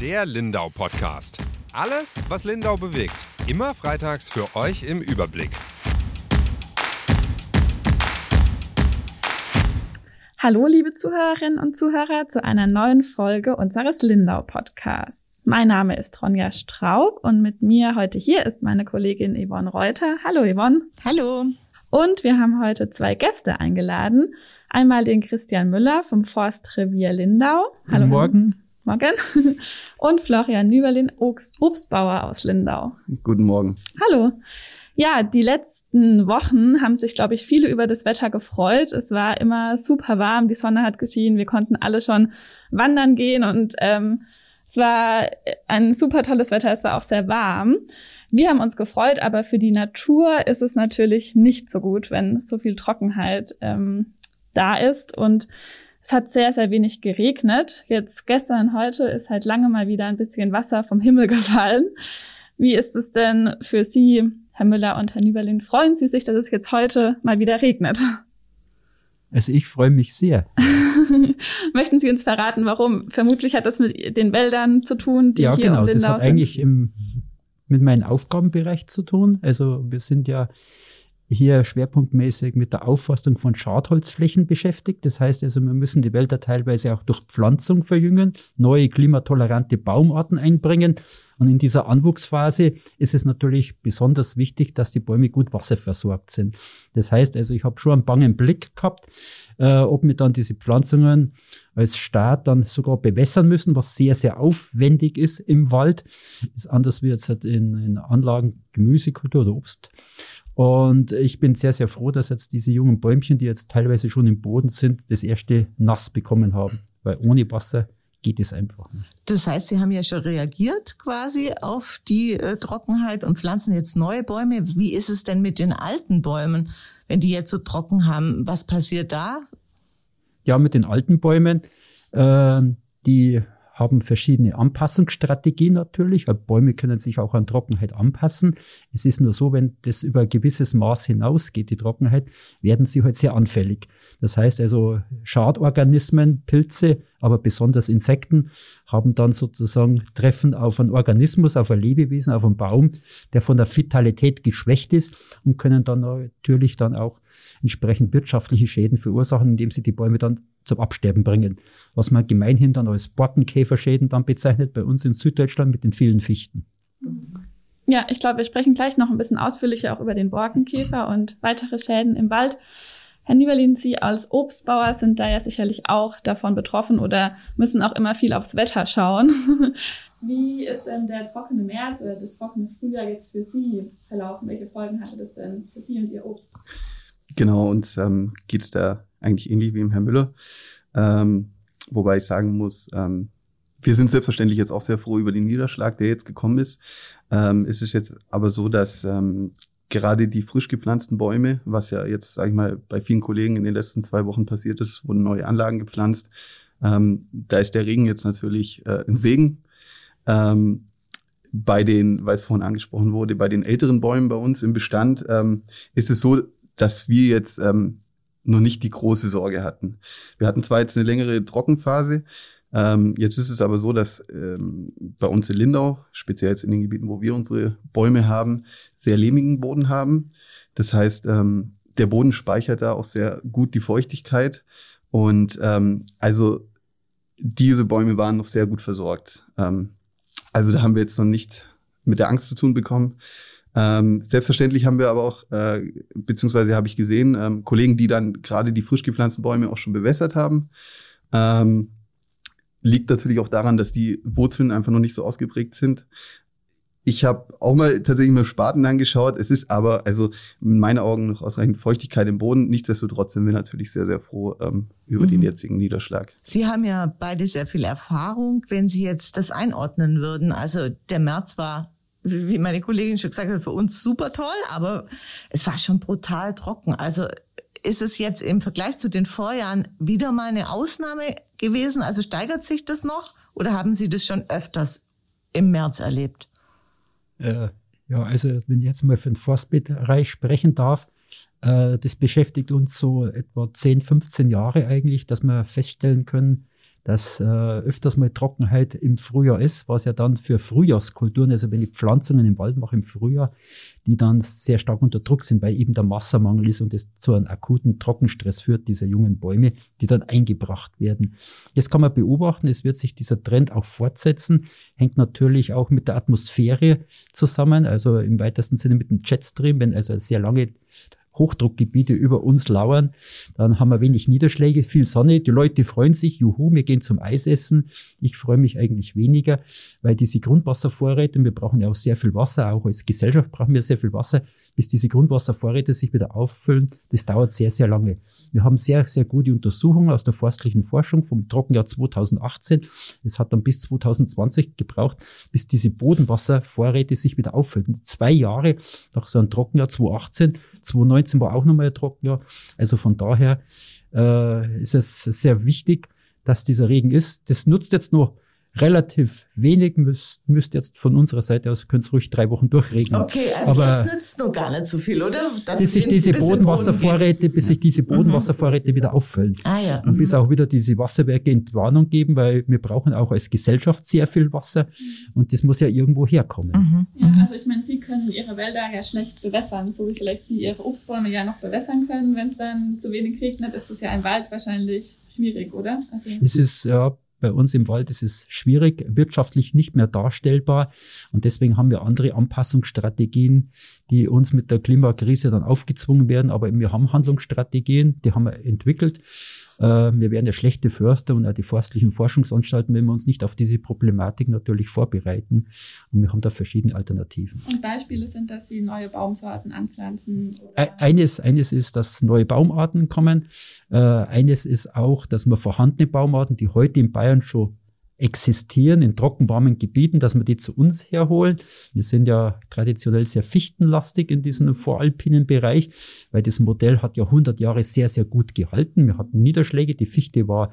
Der Lindau Podcast. Alles, was Lindau bewegt. Immer freitags für euch im Überblick. Hallo, liebe Zuhörerinnen und Zuhörer, zu einer neuen Folge unseres Lindau Podcasts. Mein Name ist Ronja Straub und mit mir heute hier ist meine Kollegin Yvonne Reuter. Hallo, Yvonne. Hallo. Und wir haben heute zwei Gäste eingeladen. Einmal den Christian Müller vom Forstrevier Lindau. Hallo. Guten Morgen. Morgen. Und Florian Nüberlin, Obst, Obstbauer aus Lindau. Guten Morgen. Hallo. Ja, die letzten Wochen haben sich, glaube ich, viele über das Wetter gefreut. Es war immer super warm, die Sonne hat geschienen, wir konnten alle schon wandern gehen und ähm, es war ein super tolles Wetter, es war auch sehr warm. Wir haben uns gefreut, aber für die Natur ist es natürlich nicht so gut, wenn so viel Trockenheit ähm, da ist. Und es hat sehr, sehr wenig geregnet. Jetzt gestern, heute ist halt lange mal wieder ein bisschen Wasser vom Himmel gefallen. Wie ist es denn für Sie, Herr Müller und Herr Nüberlin? Freuen Sie sich, dass es jetzt heute mal wieder regnet? Also ich freue mich sehr. Möchten Sie uns verraten, warum? Vermutlich hat das mit den Wäldern zu tun, die ja, hier genau. um Lindau das hat sind. eigentlich im mit meinem Aufgabenbereich zu tun. Also wir sind ja hier schwerpunktmäßig mit der Aufforstung von Schadholzflächen beschäftigt. Das heißt also, wir müssen die Wälder teilweise auch durch Pflanzung verjüngen, neue klimatolerante Baumarten einbringen. Und in dieser Anwuchsphase ist es natürlich besonders wichtig, dass die Bäume gut wasserversorgt sind. Das heißt also, ich habe schon einen bangen Blick gehabt, äh, ob wir dann diese Pflanzungen als Staat dann sogar bewässern müssen, was sehr, sehr aufwendig ist im Wald. Ist anders wie jetzt halt in, in Anlagen Gemüsekultur oder Obst. Und ich bin sehr, sehr froh, dass jetzt diese jungen Bäumchen, die jetzt teilweise schon im Boden sind, das erste Nass bekommen haben. Weil ohne Wasser geht es einfach nicht. Das heißt, Sie haben ja schon reagiert quasi auf die äh, Trockenheit und pflanzen jetzt neue Bäume. Wie ist es denn mit den alten Bäumen, wenn die jetzt so trocken haben? Was passiert da? Ja, mit den alten Bäumen, äh, die haben verschiedene Anpassungsstrategien natürlich, weil Bäume können sich auch an Trockenheit anpassen. Es ist nur so, wenn das über ein gewisses Maß hinausgeht, die Trockenheit, werden sie halt sehr anfällig. Das heißt also, Schadorganismen, Pilze, aber besonders Insekten haben dann sozusagen Treffen auf einen Organismus, auf ein Lebewesen, auf einen Baum, der von der Vitalität geschwächt ist und können dann natürlich dann auch entsprechend wirtschaftliche Schäden verursachen, indem sie die Bäume dann zum Absterben bringen. Was man gemeinhin dann als Borkenkäferschäden dann bezeichnet, bei uns in Süddeutschland mit den vielen Fichten. Ja, ich glaube, wir sprechen gleich noch ein bisschen ausführlicher auch über den Borkenkäfer und weitere Schäden im Wald. Herr Nieberlin, Sie als Obstbauer sind da ja sicherlich auch davon betroffen oder müssen auch immer viel aufs Wetter schauen. Wie ist denn der trockene März oder das trockene Frühjahr jetzt für Sie verlaufen? Welche Folgen hatte das denn für Sie und Ihr Obst? Genau, uns ähm, geht es da eigentlich ähnlich wie im Herrn Müller. Ähm, wobei ich sagen muss, ähm, wir sind selbstverständlich jetzt auch sehr froh über den Niederschlag, der jetzt gekommen ist. Ähm, es ist jetzt aber so, dass ähm, gerade die frisch gepflanzten Bäume, was ja jetzt, sage ich mal, bei vielen Kollegen in den letzten zwei Wochen passiert ist, wurden neue Anlagen gepflanzt. Ähm, da ist der Regen jetzt natürlich äh, ein Segen. Ähm, bei den, weil es vorhin angesprochen wurde, bei den älteren Bäumen bei uns im Bestand ähm, ist es so, dass wir jetzt ähm, noch nicht die große Sorge hatten. Wir hatten zwar jetzt eine längere Trockenphase, ähm, jetzt ist es aber so, dass ähm, bei uns in Lindau, speziell jetzt in den Gebieten, wo wir unsere Bäume haben, sehr lehmigen Boden haben. Das heißt, ähm, der Boden speichert da auch sehr gut die Feuchtigkeit. Und ähm, also diese Bäume waren noch sehr gut versorgt. Ähm, also da haben wir jetzt noch nicht mit der Angst zu tun bekommen. Ähm, selbstverständlich haben wir aber auch, äh, beziehungsweise habe ich gesehen, ähm, Kollegen, die dann gerade die frisch gepflanzten Bäume auch schon bewässert haben. Ähm, liegt natürlich auch daran, dass die Wurzeln einfach noch nicht so ausgeprägt sind. Ich habe auch mal tatsächlich mal Spaten angeschaut. Es ist aber, also in meinen Augen noch ausreichend Feuchtigkeit im Boden. Nichtsdestotrotz sind wir natürlich sehr, sehr froh ähm, über mhm. den jetzigen Niederschlag. Sie haben ja beide sehr viel Erfahrung, wenn Sie jetzt das einordnen würden. Also der März war wie meine Kollegin schon gesagt hat, für uns super toll, aber es war schon brutal trocken. Also ist es jetzt im Vergleich zu den Vorjahren wieder mal eine Ausnahme gewesen? Also steigert sich das noch oder haben Sie das schon öfters im März erlebt? Äh, ja, also wenn ich jetzt mal für den Forstbereich sprechen darf, äh, das beschäftigt uns so etwa 10, 15 Jahre eigentlich, dass wir feststellen können, dass äh, öfters mal Trockenheit im Frühjahr ist, was ja dann für Frühjahrskulturen, also wenn ich Pflanzungen im Wald mache im Frühjahr, die dann sehr stark unter Druck sind, weil eben der Wassermangel ist und es zu einem akuten Trockenstress führt, dieser jungen Bäume, die dann eingebracht werden. Das kann man beobachten, es wird sich dieser Trend auch fortsetzen, hängt natürlich auch mit der Atmosphäre zusammen, also im weitesten Sinne mit dem Jetstream, wenn also sehr lange Hochdruckgebiete über uns lauern. Dann haben wir wenig Niederschläge, viel Sonne. Die Leute freuen sich, juhu, wir gehen zum Eisessen. Ich freue mich eigentlich weniger, weil diese Grundwasservorräte, wir brauchen ja auch sehr viel Wasser, auch als Gesellschaft brauchen wir sehr viel Wasser, bis diese Grundwasservorräte sich wieder auffüllen. Das dauert sehr, sehr lange. Wir haben sehr, sehr gute Untersuchungen aus der forstlichen Forschung vom Trockenjahr 2018. Es hat dann bis 2020 gebraucht, bis diese Bodenwasservorräte sich wieder auffüllen. Zwei Jahre nach so einem Trockenjahr 2018 2019 war auch nochmal ein Trockenjahr. Also von daher äh, ist es sehr wichtig, dass dieser Regen ist. Das nutzt jetzt nur relativ wenig, müsst, müsst jetzt von unserer Seite aus, könnt es ruhig drei Wochen durchregnen. Okay, also Aber jetzt nützt noch gar nicht so viel, oder? Das bis sich diese Bodenwasservorräte, bis sich diese Bodenwasservorräte mhm. wieder auffüllen. Ah, ja. Und mhm. bis auch wieder diese Wasserwerke Entwarnung geben, weil wir brauchen auch als Gesellschaft sehr viel Wasser und das muss ja irgendwo herkommen. Mhm. Ja, also ich meine, Sie können Ihre Wälder ja schlecht bewässern, so wie vielleicht Sie Ihre Obstbäume ja noch bewässern können. Wenn es dann zu wenig regnet, ist das ja im Wald wahrscheinlich schwierig, oder? Also es ist ja bei uns im Wald ist es schwierig, wirtschaftlich nicht mehr darstellbar. Und deswegen haben wir andere Anpassungsstrategien, die uns mit der Klimakrise dann aufgezwungen werden. Aber wir haben Handlungsstrategien, die haben wir entwickelt. Äh, wir wären ja schlechte Förster und auch die forstlichen Forschungsanstalten, wenn wir uns nicht auf diese Problematik natürlich vorbereiten. Und wir haben da verschiedene Alternativen. Und Beispiele sind, dass Sie neue Baumsorten anpflanzen? Eines, eines ist, dass neue Baumarten kommen. Äh, eines ist auch, dass wir vorhandene Baumarten, die heute in Bayern schon existieren in trockenwarmen Gebieten, dass wir die zu uns herholen. Wir sind ja traditionell sehr fichtenlastig in diesem voralpinen Bereich, weil das Modell hat ja 100 Jahre sehr, sehr gut gehalten. Wir hatten Niederschläge. Die Fichte war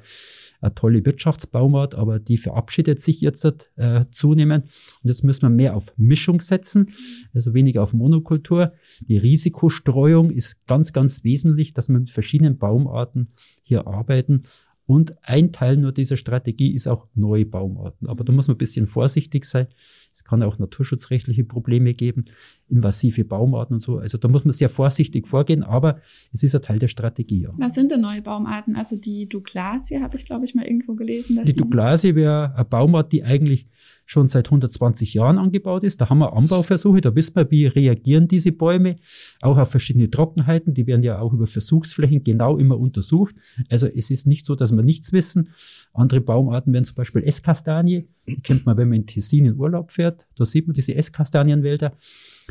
eine tolle Wirtschaftsbaumart, aber die verabschiedet sich jetzt äh, zunehmend. Und jetzt müssen wir mehr auf Mischung setzen, also weniger auf Monokultur. Die Risikostreuung ist ganz, ganz wesentlich, dass wir mit verschiedenen Baumarten hier arbeiten. Und ein Teil nur dieser Strategie ist auch neue Baumarten. Aber da muss man ein bisschen vorsichtig sein. Es kann auch naturschutzrechtliche Probleme geben, invasive Baumarten und so. Also da muss man sehr vorsichtig vorgehen, aber es ist ein Teil der Strategie. Ja. Was sind denn neue Baumarten? Also die Douglasie habe ich, glaube ich, mal irgendwo gelesen. die Douglasie wäre eine Baumart, die eigentlich schon seit 120 Jahren angebaut ist. Da haben wir Anbauversuche, da wissen wir, wie reagieren diese Bäume, auch auf verschiedene Trockenheiten. Die werden ja auch über Versuchsflächen genau immer untersucht. Also es ist nicht so, dass wir nichts wissen. Andere Baumarten wären zum Beispiel Esskastanie. Die kennt man, wenn man in Tessin in Urlaub fährt. Da sieht man diese Esskastanienwälder.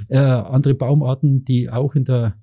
Äh, andere Baumarten, die auch in der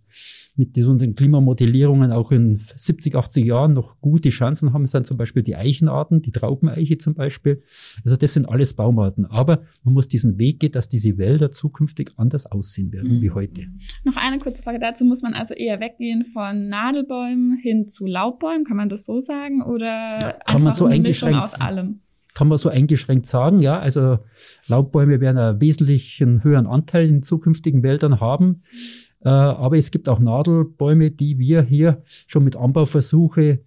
mit unseren Klimamodellierungen auch in 70, 80 Jahren noch gute Chancen haben, sind zum Beispiel die Eichenarten, die Traubeneiche zum Beispiel. Also das sind alles Baumarten. Aber man muss diesen Weg gehen, dass diese Wälder zukünftig anders aussehen werden mhm. wie heute. Noch eine kurze Frage dazu. Muss man also eher weggehen von Nadelbäumen hin zu Laubbäumen? Kann man das so sagen? Oder ja, kann man so eingeschränkt aus allem? kann man so eingeschränkt sagen, ja. Also Laubbäume werden einen wesentlichen höheren Anteil in zukünftigen Wäldern haben. Äh, aber es gibt auch Nadelbäume, die wir hier schon mit Anbauversuche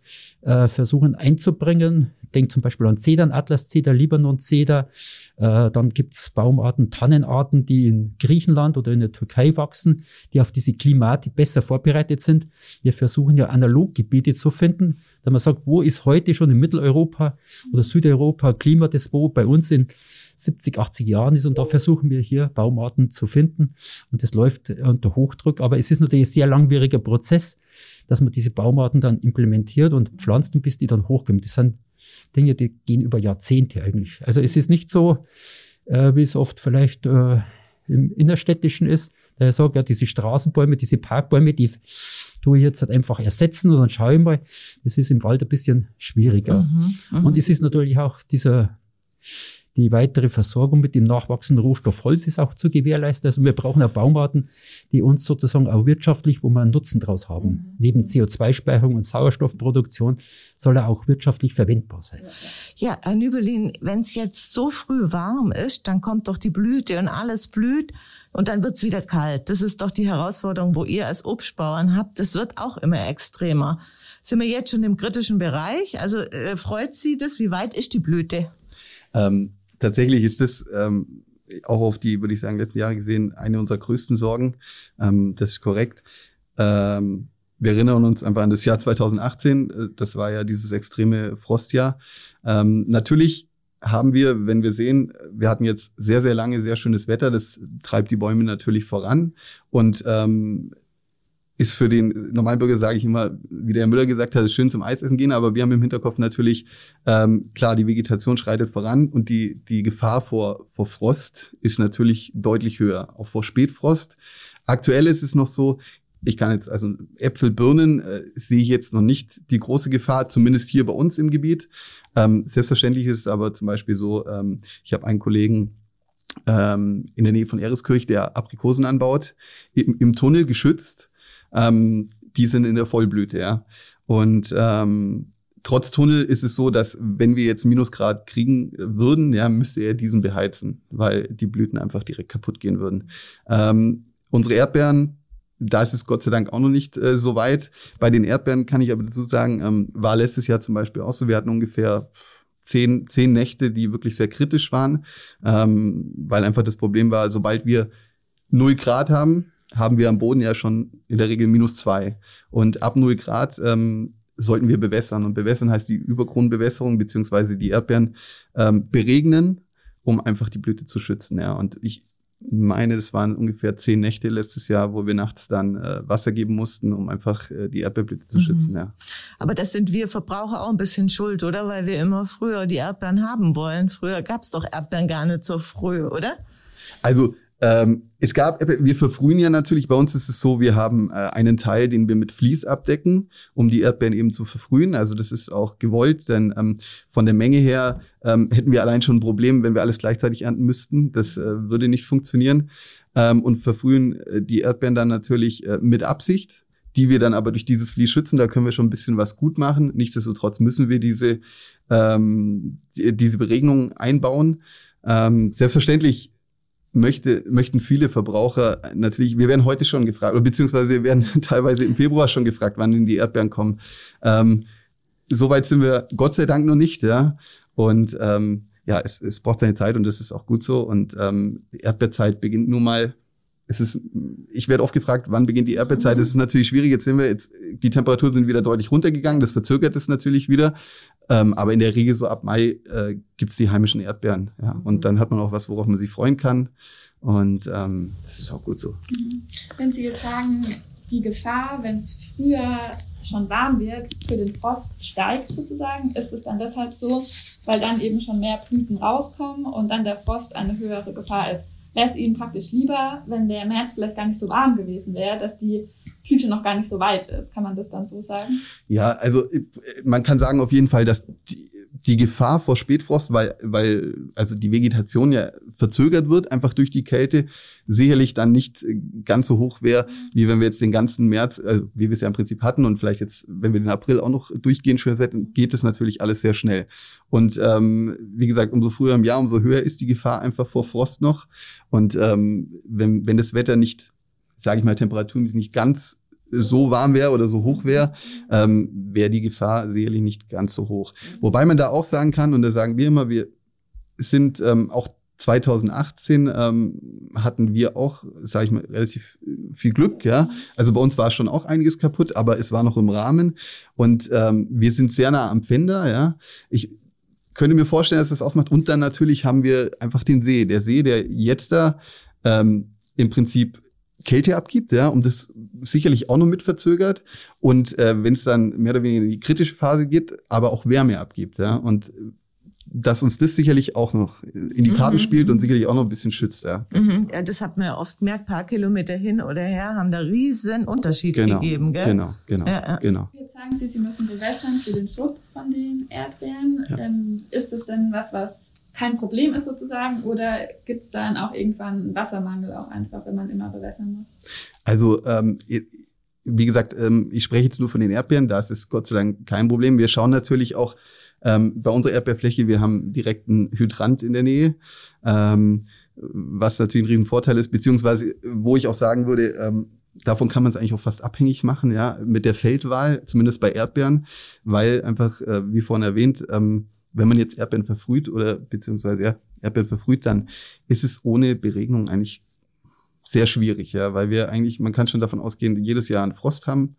äh, versuchen einzubringen. Denk zum Beispiel an Zedern, Atlas-Zeder, Libanon-Zeder. Äh, dann gibt's Baumarten, Tannenarten, die in Griechenland oder in der Türkei wachsen, die auf diese Klimate besser vorbereitet sind. Wir versuchen ja Analoggebiete zu finden, da man sagt, wo ist heute schon in Mitteleuropa oder Südeuropa Klima, das wo bei uns in 70, 80 Jahren ist. Und da versuchen wir hier Baumarten zu finden. Und das läuft unter Hochdruck. Aber es ist natürlich ein sehr langwieriger Prozess, dass man diese Baumarten dann implementiert und pflanzt und bis die dann hochkommen. Das sind Dinge, die gehen über Jahrzehnte eigentlich. Also es ist nicht so, äh, wie es oft vielleicht äh, im Innerstädtischen ist. Da sagt ja, diese Straßenbäume, diese Parkbäume, die tue ich jetzt halt einfach ersetzen und dann schaue ich mal. Es ist im Wald ein bisschen schwieriger. Mhm, mhm. und es ist natürlich auch dieser die weitere Versorgung mit dem nachwachsenden Rohstoff Holz ist auch zu gewährleisten. Also wir brauchen auch Baumarten, die uns sozusagen auch wirtschaftlich, wo wir einen Nutzen draus haben. Mhm. Neben CO2-Speicherung und Sauerstoffproduktion soll er auch wirtschaftlich verwendbar sein. Ja, Herr Nübelin, wenn es jetzt so früh warm ist, dann kommt doch die Blüte und alles blüht und dann wird's wieder kalt. Das ist doch die Herausforderung, wo ihr als Obstbauern habt. Das wird auch immer extremer. Sind wir jetzt schon im kritischen Bereich? Also äh, freut Sie das? Wie weit ist die Blüte? Ähm, tatsächlich ist das ähm, auch auf die, würde ich sagen, letzten Jahre gesehen, eine unserer größten Sorgen. Ähm, das ist korrekt. Ähm, wir erinnern uns einfach an das Jahr 2018. Äh, das war ja dieses extreme Frostjahr. Ähm, natürlich haben wir, wenn wir sehen, wir hatten jetzt sehr, sehr lange sehr schönes Wetter, das treibt die Bäume natürlich voran und ähm, ist für den Normalbürger, sage ich immer, wie der Herr Müller gesagt hat, schön zum Eisessen gehen, aber wir haben im Hinterkopf natürlich, ähm, klar, die Vegetation schreitet voran und die, die Gefahr vor, vor Frost ist natürlich deutlich höher, auch vor Spätfrost. Aktuell ist es noch so, ich kann jetzt, also Äpfel, Birnen äh, sehe ich jetzt noch nicht die große Gefahr, zumindest hier bei uns im Gebiet. Ähm, selbstverständlich ist es aber zum Beispiel so, ähm, ich habe einen Kollegen ähm, in der Nähe von Ereskirch, der Aprikosen anbaut, im, im Tunnel geschützt. Ähm, die sind in der Vollblüte, ja. Und ähm, trotz Tunnel ist es so, dass wenn wir jetzt Minusgrad kriegen würden, ja, müsste er diesen beheizen, weil die Blüten einfach direkt kaputt gehen würden. Ähm, unsere Erdbeeren da ist es Gott sei Dank auch noch nicht äh, so weit. Bei den Erdbeeren kann ich aber dazu sagen, ähm, war letztes Jahr zum Beispiel auch so. Wir hatten ungefähr zehn, zehn Nächte, die wirklich sehr kritisch waren, ähm, weil einfach das Problem war, sobald wir null Grad haben, haben wir am Boden ja schon in der Regel minus zwei. Und ab null Grad ähm, sollten wir bewässern. Und bewässern heißt die Übergrundbewässerung beziehungsweise die Erdbeeren ähm, beregnen, um einfach die Blüte zu schützen. Ja. Und ich meine, das waren ungefähr zehn Nächte letztes Jahr, wo wir nachts dann äh, Wasser geben mussten, um einfach äh, die Erdbeerblüte zu mhm. schützen. Ja. Aber das sind wir Verbraucher auch ein bisschen schuld, oder? Weil wir immer früher die Erdbeeren haben wollen. Früher gab's doch Erdbeeren gar nicht so früh, oder? Also ähm, es gab, wir verfrühen ja natürlich, bei uns ist es so, wir haben äh, einen Teil, den wir mit Vlies abdecken, um die Erdbeeren eben zu verfrühen. Also das ist auch gewollt, denn ähm, von der Menge her ähm, hätten wir allein schon ein Problem, wenn wir alles gleichzeitig ernten müssten. Das äh, würde nicht funktionieren. Ähm, und verfrühen äh, die Erdbeeren dann natürlich äh, mit Absicht, die wir dann aber durch dieses Vlies schützen. Da können wir schon ein bisschen was gut machen. Nichtsdestotrotz müssen wir diese, ähm, die, diese Beregnung einbauen. Ähm, selbstverständlich möchte, möchten viele Verbraucher natürlich, wir werden heute schon gefragt, beziehungsweise wir werden teilweise im Februar schon gefragt, wann denn die Erdbeeren kommen. Ähm, Soweit sind wir Gott sei Dank noch nicht, ja. Und ähm, ja, es, es braucht seine Zeit und das ist auch gut so. Und ähm, Erdbeerzeit beginnt nun mal es ist, ich werde oft gefragt, wann beginnt die Erdbeerzeit? Das ist natürlich schwierig. Jetzt sind wir jetzt, die Temperaturen sind wieder deutlich runtergegangen. Das verzögert es natürlich wieder. Ähm, aber in der Regel so ab Mai äh, gibt's die heimischen Erdbeeren. Ja. Und dann hat man auch was, worauf man sich freuen kann. Und ähm, das ist auch gut so. Mhm. Wenn Sie jetzt sagen, die Gefahr, wenn es früher schon warm wird, für den Frost steigt sozusagen, ist es dann deshalb so, weil dann eben schon mehr Blüten rauskommen und dann der Frost eine höhere Gefahr ist wäre es ihnen praktisch lieber, wenn der März vielleicht gar nicht so warm gewesen wäre, dass die Blüte noch gar nicht so weit ist. Kann man das dann so sagen? Ja, also äh, man kann sagen auf jeden Fall, dass die, die Gefahr vor Spätfrost, weil, weil also die Vegetation ja verzögert wird, einfach durch die Kälte, sicherlich dann nicht ganz so hoch wäre, wie wenn wir jetzt den ganzen März, also wie wir es ja im Prinzip hatten und vielleicht jetzt, wenn wir den April auch noch durchgehen, schön hätten, geht es natürlich alles sehr schnell. Und ähm, wie gesagt, umso früher im Jahr, umso höher ist die Gefahr einfach vor Frost noch. Und ähm, wenn, wenn das Wetter nicht, sage ich mal, Temperaturen nicht ganz so warm wäre oder so hoch wäre, ähm, wäre die Gefahr sicherlich nicht ganz so hoch. Wobei man da auch sagen kann, und da sagen wir immer, wir sind ähm, auch 2018 ähm, hatten wir auch, sage ich mal, relativ viel Glück, ja. Also bei uns war schon auch einiges kaputt, aber es war noch im Rahmen und ähm, wir sind sehr nah am Fender, ja. Ich könnte mir vorstellen, dass das ausmacht. Und dann natürlich haben wir einfach den See. Der See, der jetzt da ähm, im Prinzip Kälte abgibt, ja, und das sicherlich auch noch mit verzögert. Und äh, wenn es dann mehr oder weniger in die kritische Phase geht, aber auch Wärme abgibt, ja. Und dass uns das sicherlich auch noch in die Karten mhm. spielt und sicherlich auch noch ein bisschen schützt, ja. Mhm. ja das hat man ja oft gemerkt, paar Kilometer hin oder her haben da riesen Unterschied genau, gegeben, gell? Genau, genau, ja, ja. genau. Jetzt sagen Sie, Sie müssen bewässern für den Schutz von den Erdbeeren. Ja. Ähm, ist es denn was, was kein Problem ist sozusagen oder gibt es dann auch irgendwann einen Wassermangel auch einfach, wenn man immer bewässern muss? Also ähm, wie gesagt, ähm, ich spreche jetzt nur von den Erdbeeren, da ist es Gott sei Dank kein Problem. Wir schauen natürlich auch ähm, bei unserer Erdbeerfläche, wir haben direkt einen Hydrant in der Nähe, ähm, was natürlich ein Riesenvorteil ist, beziehungsweise wo ich auch sagen würde, ähm, davon kann man es eigentlich auch fast abhängig machen, ja, mit der Feldwahl, zumindest bei Erdbeeren, weil einfach, äh, wie vorhin erwähnt, ähm, wenn man jetzt Erdbeeren verfrüht oder beziehungsweise ja, Erdbeeren verfrüht, dann ist es ohne Beregnung eigentlich sehr schwierig, ja, weil wir eigentlich, man kann schon davon ausgehen, jedes Jahr einen Frost haben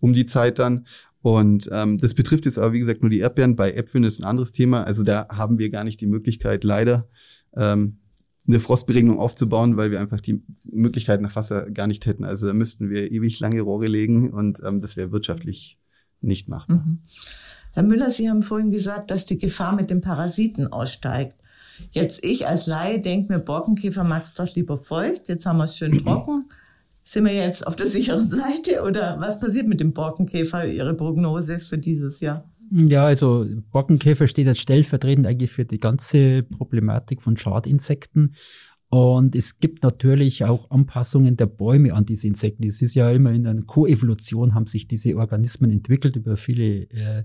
um die Zeit dann. Und ähm, das betrifft jetzt aber, wie gesagt, nur die Erdbeeren. Bei Äpfeln ist ein anderes Thema. Also da haben wir gar nicht die Möglichkeit, leider ähm, eine Frostberegnung aufzubauen, weil wir einfach die Möglichkeit nach Wasser gar nicht hätten. Also da müssten wir ewig lange Rohre legen und ähm, das wäre wirtschaftlich nicht machbar. Mhm. Herr Müller, Sie haben vorhin gesagt, dass die Gefahr mit den Parasiten aussteigt. Jetzt ich als Laie denke mir, Borkenkäfer mag's doch lieber feucht. Jetzt haben wir es schön trocken. Sind wir jetzt auf der sicheren Seite oder was passiert mit dem Borkenkäfer? Ihre Prognose für dieses Jahr? Ja, also Borkenkäfer steht als stellvertretend eigentlich für die ganze Problematik von Schadinsekten. Und es gibt natürlich auch Anpassungen der Bäume an diese Insekten. Es ist ja immer in einer Koevolution haben sich diese Organismen entwickelt über viele äh,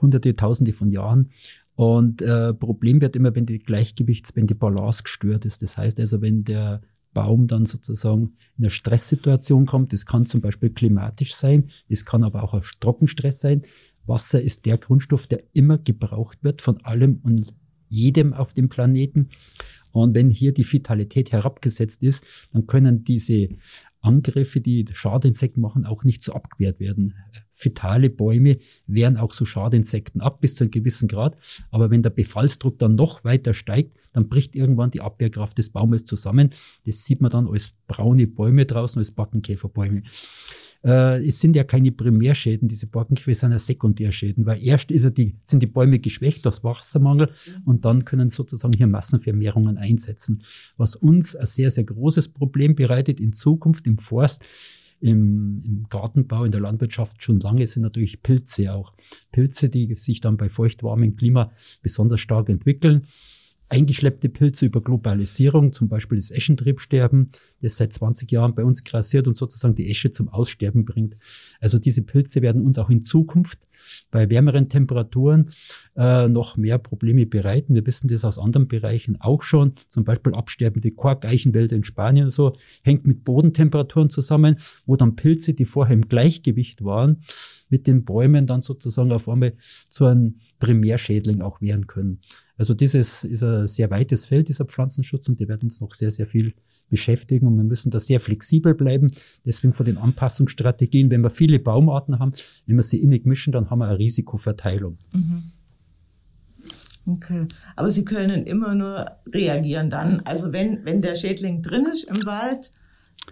hunderte, tausende von Jahren. Und äh, Problem wird immer, wenn die Gleichgewichts, wenn die Balance gestört ist. Das heißt also, wenn der Baum dann sozusagen in eine Stresssituation kommt, das kann zum Beispiel klimatisch sein, es kann aber auch ein Trockenstress sein. Wasser ist der Grundstoff, der immer gebraucht wird von allem und jedem auf dem Planeten. Und wenn hier die Vitalität herabgesetzt ist, dann können diese Angriffe, die Schadinsekten machen, auch nicht so abgewehrt werden. Fetale Bäume wehren auch so Schadinsekten ab bis zu einem gewissen Grad. Aber wenn der Befallsdruck dann noch weiter steigt, dann bricht irgendwann die Abwehrkraft des Baumes zusammen. Das sieht man dann als braune Bäume draußen, als Backenkäferbäume. Äh, es sind ja keine Primärschäden, diese Borkenkäfer sind ja Sekundärschäden, weil erst ist ja die, sind die Bäume geschwächt aus Wassermangel und dann können sozusagen hier Massenvermehrungen einsetzen. Was uns ein sehr, sehr großes Problem bereitet in Zukunft im Forst, im, im Gartenbau, in der Landwirtschaft schon lange sind natürlich Pilze auch. Pilze, die sich dann bei feuchtwarmem Klima besonders stark entwickeln eingeschleppte Pilze über Globalisierung, zum Beispiel das Eschentriebsterben, das seit 20 Jahren bei uns grassiert und sozusagen die Esche zum Aussterben bringt. Also diese Pilze werden uns auch in Zukunft bei wärmeren Temperaturen äh, noch mehr Probleme bereiten. Wir wissen das aus anderen Bereichen auch schon, zum Beispiel absterbende Korkeichenwälder in Spanien und so, hängt mit Bodentemperaturen zusammen, wo dann Pilze, die vorher im Gleichgewicht waren, mit den Bäumen dann sozusagen auf einmal zu einem Primärschädling auch werden können. Also dieses ist ein sehr weites Feld, dieser Pflanzenschutz, und der wird uns noch sehr, sehr viel beschäftigen. Und wir müssen da sehr flexibel bleiben. Deswegen von den Anpassungsstrategien, wenn wir viele Baumarten haben, wenn wir sie innig mischen, dann haben wir eine Risikoverteilung. Mhm. Okay. Aber Sie können immer nur reagieren dann. Also wenn, wenn der Schädling drin ist im Wald,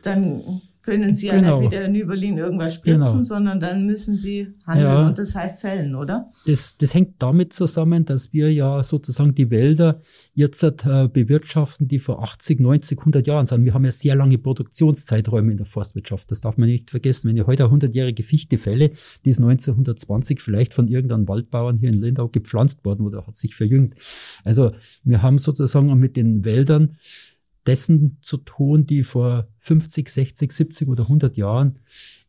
dann können Sie genau. ja nicht wieder in Überlin irgendwas spritzen, genau. sondern dann müssen Sie handeln ja. und das heißt fällen, oder? Das, das hängt damit zusammen, dass wir ja sozusagen die Wälder jetzt äh, bewirtschaften, die vor 80, 90, 100 Jahren sind. Wir haben ja sehr lange Produktionszeiträume in der Forstwirtschaft. Das darf man nicht vergessen. Wenn ich heute eine 100-jährige Fichte fälle, die ist 1920 vielleicht von irgendeinem Waldbauern hier in Lindau gepflanzt worden oder hat sich verjüngt. Also wir haben sozusagen mit den Wäldern dessen zu tun, die vor 50, 60, 70 oder 100 Jahren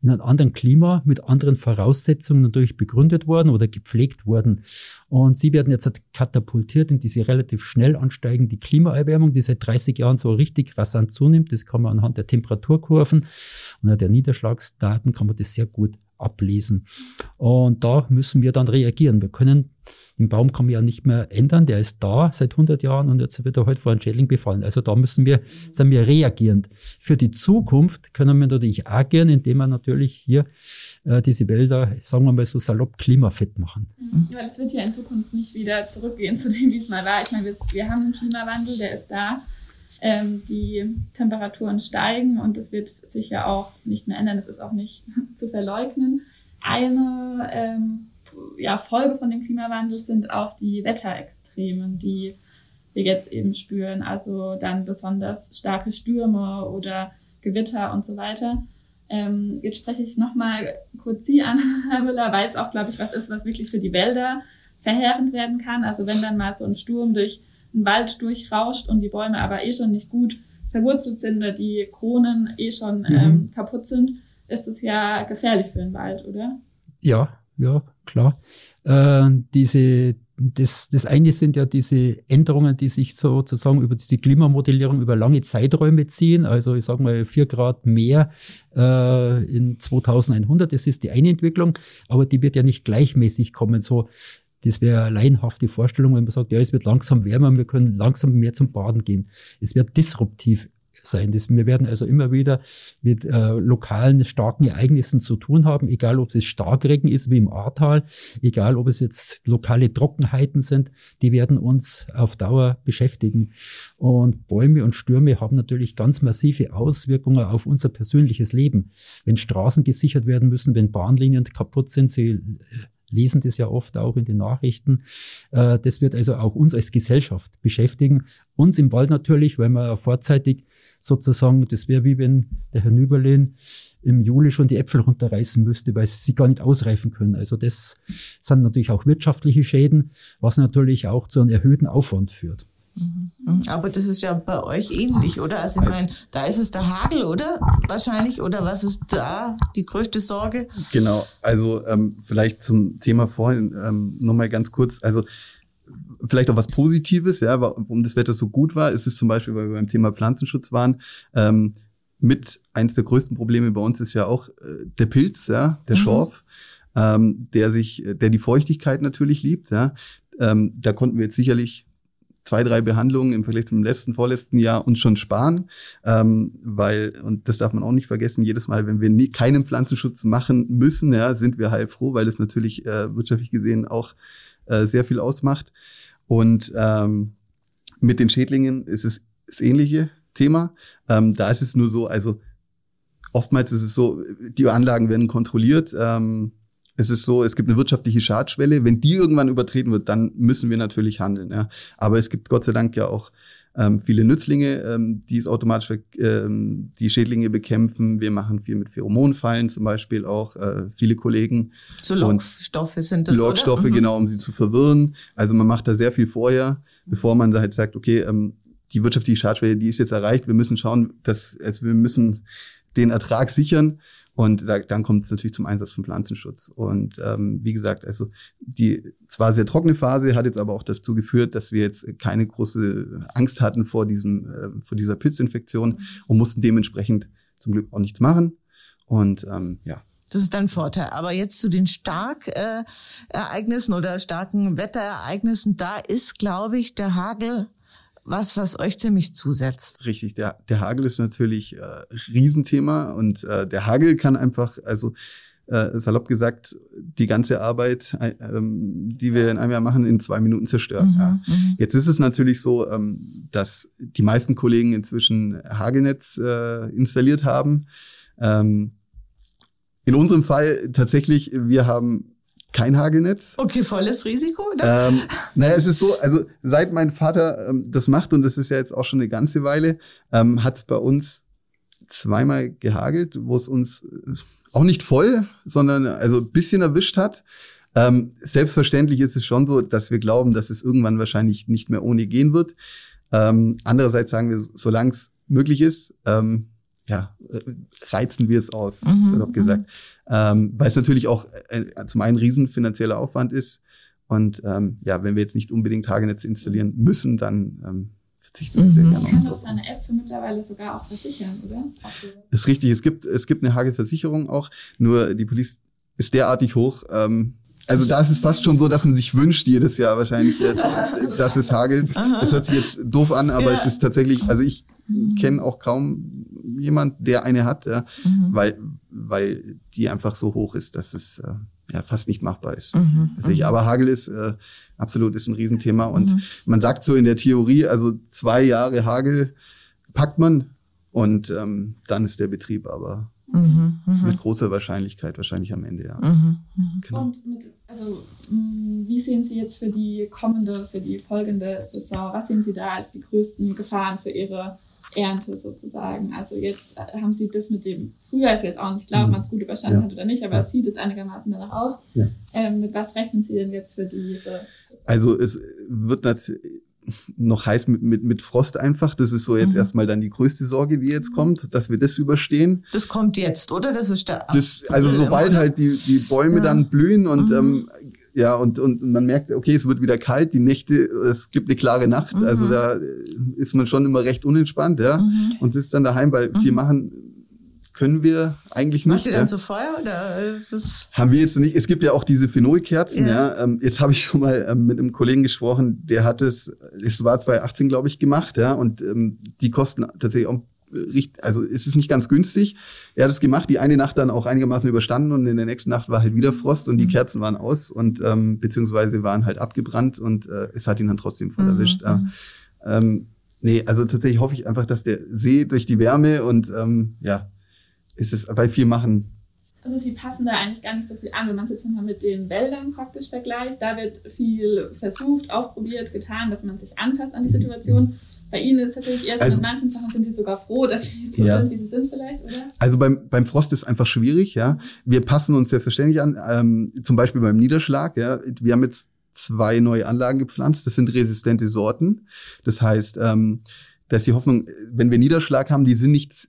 in einem anderen Klima mit anderen Voraussetzungen natürlich begründet worden oder gepflegt worden. Und sie werden jetzt katapultiert in diese relativ schnell ansteigende Klimaerwärmung, die seit 30 Jahren so richtig rasant zunimmt. Das kann man anhand der Temperaturkurven und der Niederschlagsdaten kann man das sehr gut ablesen. Und da müssen wir dann reagieren. Wir können den Baum kann man ja nicht mehr ändern, der ist da seit 100 Jahren und jetzt wird er heute vor einem Schädling befallen. Also da müssen wir, sind wir reagierend. Für die Zukunft können wir natürlich agieren, indem wir natürlich hier äh, diese Wälder, sagen wir mal so salopp, klimafit machen. Mhm. Ja, das wird ja in Zukunft nicht wieder zurückgehen zu dem, wie es mal war. Ich meine, wir, wir haben einen Klimawandel, der ist da. Ähm, die Temperaturen steigen und das wird sich ja auch nicht mehr ändern. Das ist auch nicht zu verleugnen. Eine ähm, ja, Folge von dem Klimawandel sind auch die Wetterextremen, die wir jetzt eben spüren. Also dann besonders starke Stürme oder Gewitter und so weiter. Ähm, jetzt spreche ich nochmal kurz Sie an, Herr Müller, weil es auch, glaube ich, was ist, was wirklich für die Wälder verheerend werden kann. Also wenn dann mal so ein Sturm durch ein Wald durchrauscht und die Bäume aber eh schon nicht gut verwurzelt sind oder die Kronen eh schon mhm. ähm, kaputt sind, ist es ja gefährlich für den Wald, oder? Ja, ja, klar. Äh, diese das, das eine sind ja diese Änderungen, die sich sozusagen über diese Klimamodellierung über lange Zeiträume ziehen. Also ich sage mal vier Grad mehr äh, in 2100, das ist die eine Entwicklung, aber die wird ja nicht gleichmäßig kommen. So, das wäre eine laienhafte Vorstellung, wenn man sagt, ja, es wird langsam wärmer, wir können langsam mehr zum Baden gehen. Es wird disruptiv sein. Das, wir werden also immer wieder mit äh, lokalen starken Ereignissen zu tun haben, egal ob es Starkregen ist wie im Ahrtal, egal ob es jetzt lokale Trockenheiten sind, die werden uns auf Dauer beschäftigen. Und Bäume und Stürme haben natürlich ganz massive Auswirkungen auf unser persönliches Leben. Wenn Straßen gesichert werden müssen, wenn Bahnlinien kaputt sind, sie äh, lesen das ja oft auch in den Nachrichten. Äh, das wird also auch uns als Gesellschaft beschäftigen. Uns im Wald natürlich, weil wir vorzeitig sozusagen, das wäre wie wenn der Herr Nüberlin im Juli schon die Äpfel runterreißen müsste, weil sie gar nicht ausreifen können. Also das sind natürlich auch wirtschaftliche Schäden, was natürlich auch zu einem erhöhten Aufwand führt. Mhm. Aber das ist ja bei euch ähnlich, oder? Also ich meine, da ist es der Hagel, oder? Wahrscheinlich. Oder was ist da die größte Sorge? Genau. Also ähm, vielleicht zum Thema vorhin ähm, nochmal ganz kurz. Also vielleicht auch was Positives, ja, warum das Wetter so gut war, ist es zum Beispiel, weil wir beim Thema Pflanzenschutz waren, ähm, mit eins der größten Probleme bei uns ist ja auch äh, der Pilz, ja, der mhm. Schorf, ähm, der sich, der die Feuchtigkeit natürlich liebt, ja. Ähm, da konnten wir jetzt sicherlich zwei, drei Behandlungen im Vergleich zum letzten, vorletzten Jahr uns schon sparen, ähm, weil, und das darf man auch nicht vergessen, jedes Mal, wenn wir nie, keinen Pflanzenschutz machen müssen, ja, sind wir heilfroh, weil das natürlich äh, wirtschaftlich gesehen auch äh, sehr viel ausmacht. Und ähm, mit den Schädlingen ist es das ähnliche Thema. Ähm, da ist es nur so, also oftmals ist es so, die Anlagen werden kontrolliert. Ähm, es ist so, es gibt eine wirtschaftliche Schadschwelle. Wenn die irgendwann übertreten wird, dann müssen wir natürlich handeln. Ja. Aber es gibt Gott sei Dank ja auch ähm, viele Nützlinge, ähm, die es automatisch ähm, die Schädlinge bekämpfen. Wir machen viel mit Pheromonfallen zum Beispiel auch. Äh, viele Kollegen. So Lockstoffe sind das, Lockstoffe? Mhm. genau, um sie zu verwirren. Also man macht da sehr viel vorher, bevor man da halt sagt, okay, ähm, die wirtschaftliche Schadschwelle, die ist jetzt erreicht. Wir müssen schauen, dass also wir müssen den Ertrag sichern. Und da, dann kommt es natürlich zum Einsatz von Pflanzenschutz. Und ähm, wie gesagt, also die zwar sehr trockene Phase hat jetzt aber auch dazu geführt, dass wir jetzt keine große Angst hatten vor diesem, äh, vor dieser Pilzinfektion und mussten dementsprechend zum Glück auch nichts machen. Und ähm, ja, das ist ein Vorteil. Aber jetzt zu den Starkereignissen äh, oder starken Wetterereignissen, da ist, glaube ich, der Hagel was, was euch ziemlich zusetzt. Richtig, der, der Hagel ist natürlich äh, Riesenthema und äh, der Hagel kann einfach, also äh, salopp gesagt, die ganze Arbeit, äh, ähm, die wir in einem Jahr machen, in zwei Minuten zerstören. Mhm, ja. Mhm. Jetzt ist es natürlich so, ähm, dass die meisten Kollegen inzwischen Hagelnetz äh, installiert haben. Ähm, in unserem Fall tatsächlich, wir haben kein Hagelnetz. Okay, volles Risiko, oder? Ähm, naja, es ist so, also seit mein Vater ähm, das macht, und das ist ja jetzt auch schon eine ganze Weile, ähm, hat bei uns zweimal gehagelt, wo es uns äh, auch nicht voll, sondern also ein bisschen erwischt hat. Ähm, selbstverständlich ist es schon so, dass wir glauben, dass es irgendwann wahrscheinlich nicht mehr ohne gehen wird. Ähm, andererseits sagen wir, solange es möglich ist, ähm, ja, äh, reizen wir es aus, mhm, salopp gesagt. Mhm. Ähm, weil es natürlich auch äh, zum einen riesen finanzieller Aufwand ist. Und ähm, ja, wenn wir jetzt nicht unbedingt Hagenetz installieren müssen, dann ähm, verzichten wir mhm. sehr gerne. Man kann doch seine App für mittlerweile sogar auch versichern, oder? Das ist richtig. Es gibt, es gibt eine Hagelversicherung auch. Nur die Police ist derartig hoch. Ähm, also da ist es fast schon so, dass man sich wünscht jedes Jahr wahrscheinlich, jetzt, dass es hagelt. Das hört sich jetzt doof an, aber ja. es ist tatsächlich, also ich mhm. kenne auch kaum jemand, der eine hat, ja, mhm. weil, weil die einfach so hoch ist, dass es äh, ja fast nicht machbar ist. Mhm. mhm. Aber Hagel ist äh, absolut ist ein Riesenthema und mhm. man sagt so in der Theorie, also zwei Jahre Hagel packt man und ähm, dann ist der Betrieb aber Mhm, mh. Mit großer Wahrscheinlichkeit, wahrscheinlich am Ende, ja. Mhm, mh. genau. Und mit, also, mh, wie sehen Sie jetzt für die kommende, für die folgende Saison, was sehen Sie da als die größten Gefahren für Ihre Ernte sozusagen. Also jetzt äh, haben sie das mit dem Frühjahr ist jetzt auch nicht klar, ob mhm. man es gut überstanden ja. hat oder nicht, aber ja. es sieht jetzt einigermaßen danach aus. Ja. Ähm, mit was rechnen Sie denn jetzt für diese? Also es wird natürlich noch heiß mit, mit, mit Frost einfach. Das ist so jetzt mhm. erstmal dann die größte Sorge, die jetzt kommt, dass wir das überstehen. Das kommt jetzt, oder? Das ist der das, Also sobald halt die, die Bäume ja. dann blühen und mhm. ähm, ja, und, und man merkt, okay, es wird wieder kalt, die Nächte, es gibt eine klare Nacht, also mhm. also da ist man schon immer recht unentspannt, ja, mhm. und sitzt dann daheim, weil viel mhm. machen können wir eigentlich nicht. Macht ihr dann so Feuer oder das Haben wir jetzt nicht. Es gibt ja auch diese Phenolkerzen, ja. ja. Ähm, jetzt habe ich schon mal ähm, mit einem Kollegen gesprochen, der hat es, es war 2018, glaube ich, gemacht, ja, und ähm, die kosten tatsächlich auch also ist es nicht ganz günstig. Er hat es gemacht, die eine Nacht dann auch einigermaßen überstanden und in der nächsten Nacht war halt wieder Frost und die mhm. Kerzen waren aus und ähm, beziehungsweise waren halt abgebrannt und äh, es hat ihn dann trotzdem voll mhm. erwischt. Mhm. Ähm, nee, also tatsächlich hoffe ich einfach, dass der See durch die Wärme und ähm, ja, ist es bei viel machen. Also sie passen da eigentlich gar nicht so viel an, wenn man es jetzt nochmal mit den Wäldern praktisch vergleicht. Da wird viel versucht, ausprobiert, getan, dass man sich anpasst an die Situation. Bei Ihnen ist es natürlich eher so, also, in manchen Sachen sind Sie sogar froh, dass Sie so ja. sind, wie Sie sind vielleicht, oder? Also beim, beim Frost ist einfach schwierig, ja. Wir passen uns selbstverständlich an, ähm, zum Beispiel beim Niederschlag, ja. Wir haben jetzt zwei neue Anlagen gepflanzt, das sind resistente Sorten. Das heißt, ähm, dass die Hoffnung, wenn wir Niederschlag haben, die sind nicht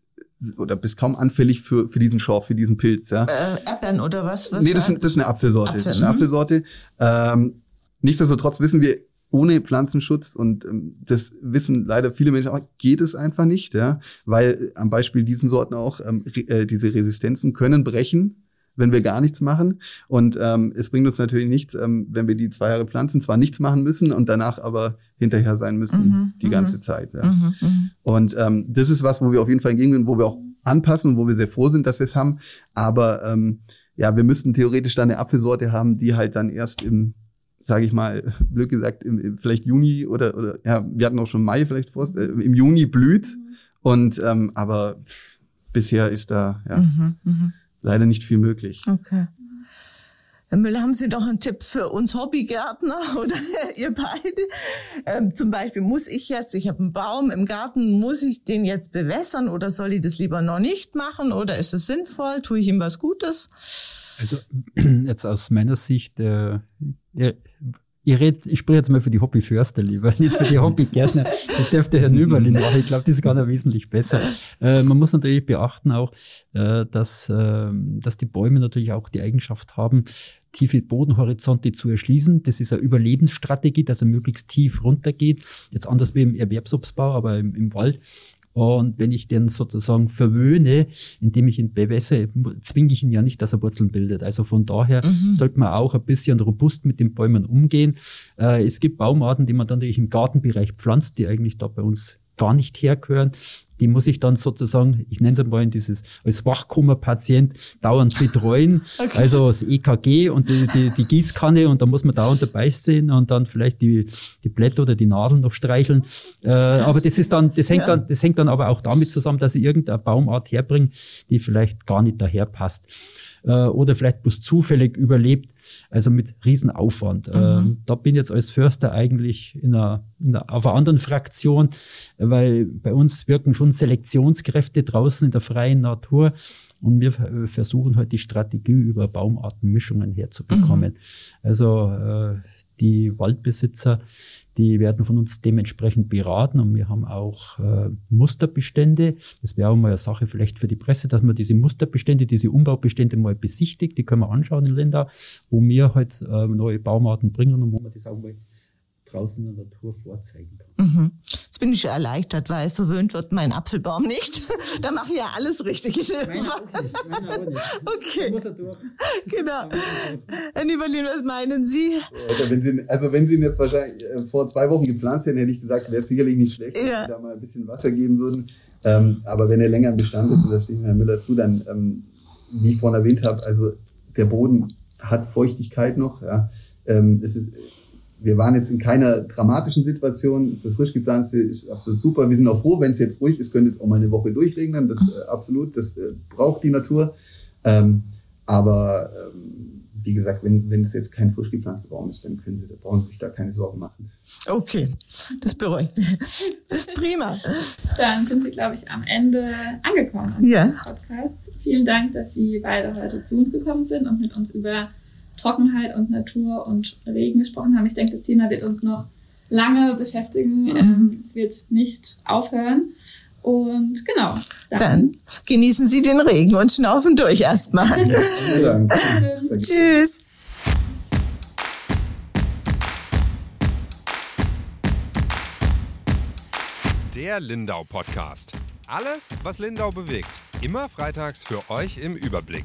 oder bist kaum anfällig für, für diesen Schorf, für diesen Pilz, ja. Äh, Erdbeeren oder was? was nee, das, sind, das ist eine Apfelsorte. Apfel. Das ist eine Apfelsorte. Ähm, nichtsdestotrotz wissen wir, ohne Pflanzenschutz und ähm, das wissen leider viele Menschen auch, geht es einfach nicht, ja, weil am Beispiel diesen Sorten auch ähm, äh, diese Resistenzen können brechen, wenn wir gar nichts machen und ähm, es bringt uns natürlich nichts, ähm, wenn wir die zwei Jahre pflanzen, zwar nichts machen müssen und danach aber hinterher sein müssen mhm, die ganze mhm. Zeit. Ja. Mhm, mhm, und ähm, das ist was, wo wir auf jeden Fall entgegengehen, wo wir auch anpassen und wo wir sehr froh sind, dass wir es haben, aber ähm, ja, wir müssten theoretisch dann eine Apfelsorte haben, die halt dann erst im sage ich mal, blöd gesagt, im, im, vielleicht Juni oder, oder ja, wir hatten auch schon Mai vielleicht vor, äh, im Juni blüht. Und ähm, aber bisher ist da ja mhm, mh. leider nicht viel möglich. Okay. Herr Müller, haben Sie doch einen Tipp für uns Hobbygärtner oder ihr beide? Ähm, zum Beispiel muss ich jetzt, ich habe einen Baum im Garten, muss ich den jetzt bewässern oder soll ich das lieber noch nicht machen oder ist es sinnvoll? Tue ich ihm was Gutes? Also jetzt aus meiner Sicht, äh, ich, red, ich spreche jetzt mal für die Hobbyförster lieber, nicht für die Hobbygärtner. Das dürfte Herr Nüberlin machen. Ich glaube, das ist gar noch wesentlich besser. Äh, man muss natürlich beachten auch, äh, dass, äh, dass die Bäume natürlich auch die Eigenschaft haben, tiefe Bodenhorizonte zu erschließen. Das ist eine Überlebensstrategie, dass er möglichst tief runtergeht. Jetzt anders wie im Erwerbsobstbau, aber im, im Wald und wenn ich den sozusagen verwöhne, indem ich ihn bewässere, zwinge ich ihn ja nicht, dass er Wurzeln bildet. Also von daher mhm. sollte man auch ein bisschen robust mit den Bäumen umgehen. Äh, es gibt Baumarten, die man dann natürlich im Gartenbereich pflanzt, die eigentlich da bei uns gar nicht hergehören die muss ich dann sozusagen, ich nenne es mal dieses, als Wachkoma-Patient dauernd betreuen. Okay. Also das EKG und die, die, die Gießkanne und da muss man dauernd dabei sein und dann vielleicht die, die Blätter oder die Nadeln noch streicheln. Äh, aber das ist dann, das hängt ja. dann, das hängt dann aber auch damit zusammen, dass ich irgendeine Baumart herbringe, die vielleicht gar nicht daher passt. Äh, oder vielleicht bloß zufällig überlebt also mit Riesenaufwand. Mhm. Ähm, da bin ich jetzt als Förster eigentlich in einer, in einer, auf einer anderen Fraktion, weil bei uns wirken schon Selektionskräfte draußen in der freien Natur. Und wir versuchen halt die Strategie über Baumartenmischungen herzubekommen. Mhm. Also äh, die Waldbesitzer, die werden von uns dementsprechend beraten und wir haben auch äh, Musterbestände. Das wäre auch mal eine Sache vielleicht für die Presse, dass man diese Musterbestände, diese Umbaubestände mal besichtigt. Die können wir anschauen in Ländern, wo wir halt äh, neue Baumarten bringen und wo man das auch mal draußen in der Natur vorzeigen kann. Mhm. Jetzt bin ich schon erleichtert, weil verwöhnt wird mein Apfelbaum nicht. da mache ich ja alles richtig. Meine auch nicht. Meine auch nicht. Okay. Muss er durch. Genau. Herr Nieberlin, was meinen Sie? Also wenn Sie, also wenn Sie ihn jetzt wahrscheinlich äh, vor zwei Wochen gepflanzt hätten, hätte ich gesagt, wäre es sicherlich nicht schlecht, ja. wenn Sie da mal ein bisschen Wasser geben würden. Ähm, aber wenn er länger im Bestand ist, und da stehe ich Herrn Müller zu, dann, ähm, wie ich vorhin erwähnt habe, also der Boden hat Feuchtigkeit noch. Ja. Ähm, es ist, wir waren jetzt in keiner dramatischen Situation. Für frisch gepflanzte ist absolut super. Wir sind auch froh, wenn es jetzt ruhig ist, könnte jetzt auch mal eine Woche durchregnen. Das äh, absolut, das äh, braucht die Natur. Ähm, aber ähm, wie gesagt, wenn, wenn es jetzt kein frisch gepflanzter Baum ist, dann können Sie, da brauchen Sie sich da keine Sorgen machen. Okay, das beruhigt. Das ist prima. Dann sind Sie, glaube ich, am Ende angekommen ja. Podcast. Vielen Dank, dass Sie beide heute zu uns gekommen sind und mit uns über Trockenheit und Natur und Regen gesprochen haben. Ich denke, das Thema wird uns noch lange beschäftigen. Mhm. Ähm, es wird nicht aufhören. Und genau. Dann, dann, genießen Sie den Regen und schnaufen durch erstmal. Vielen Dank. Tschüss. Der Lindau Podcast. Alles, was Lindau bewegt. Immer freitags für euch im Überblick.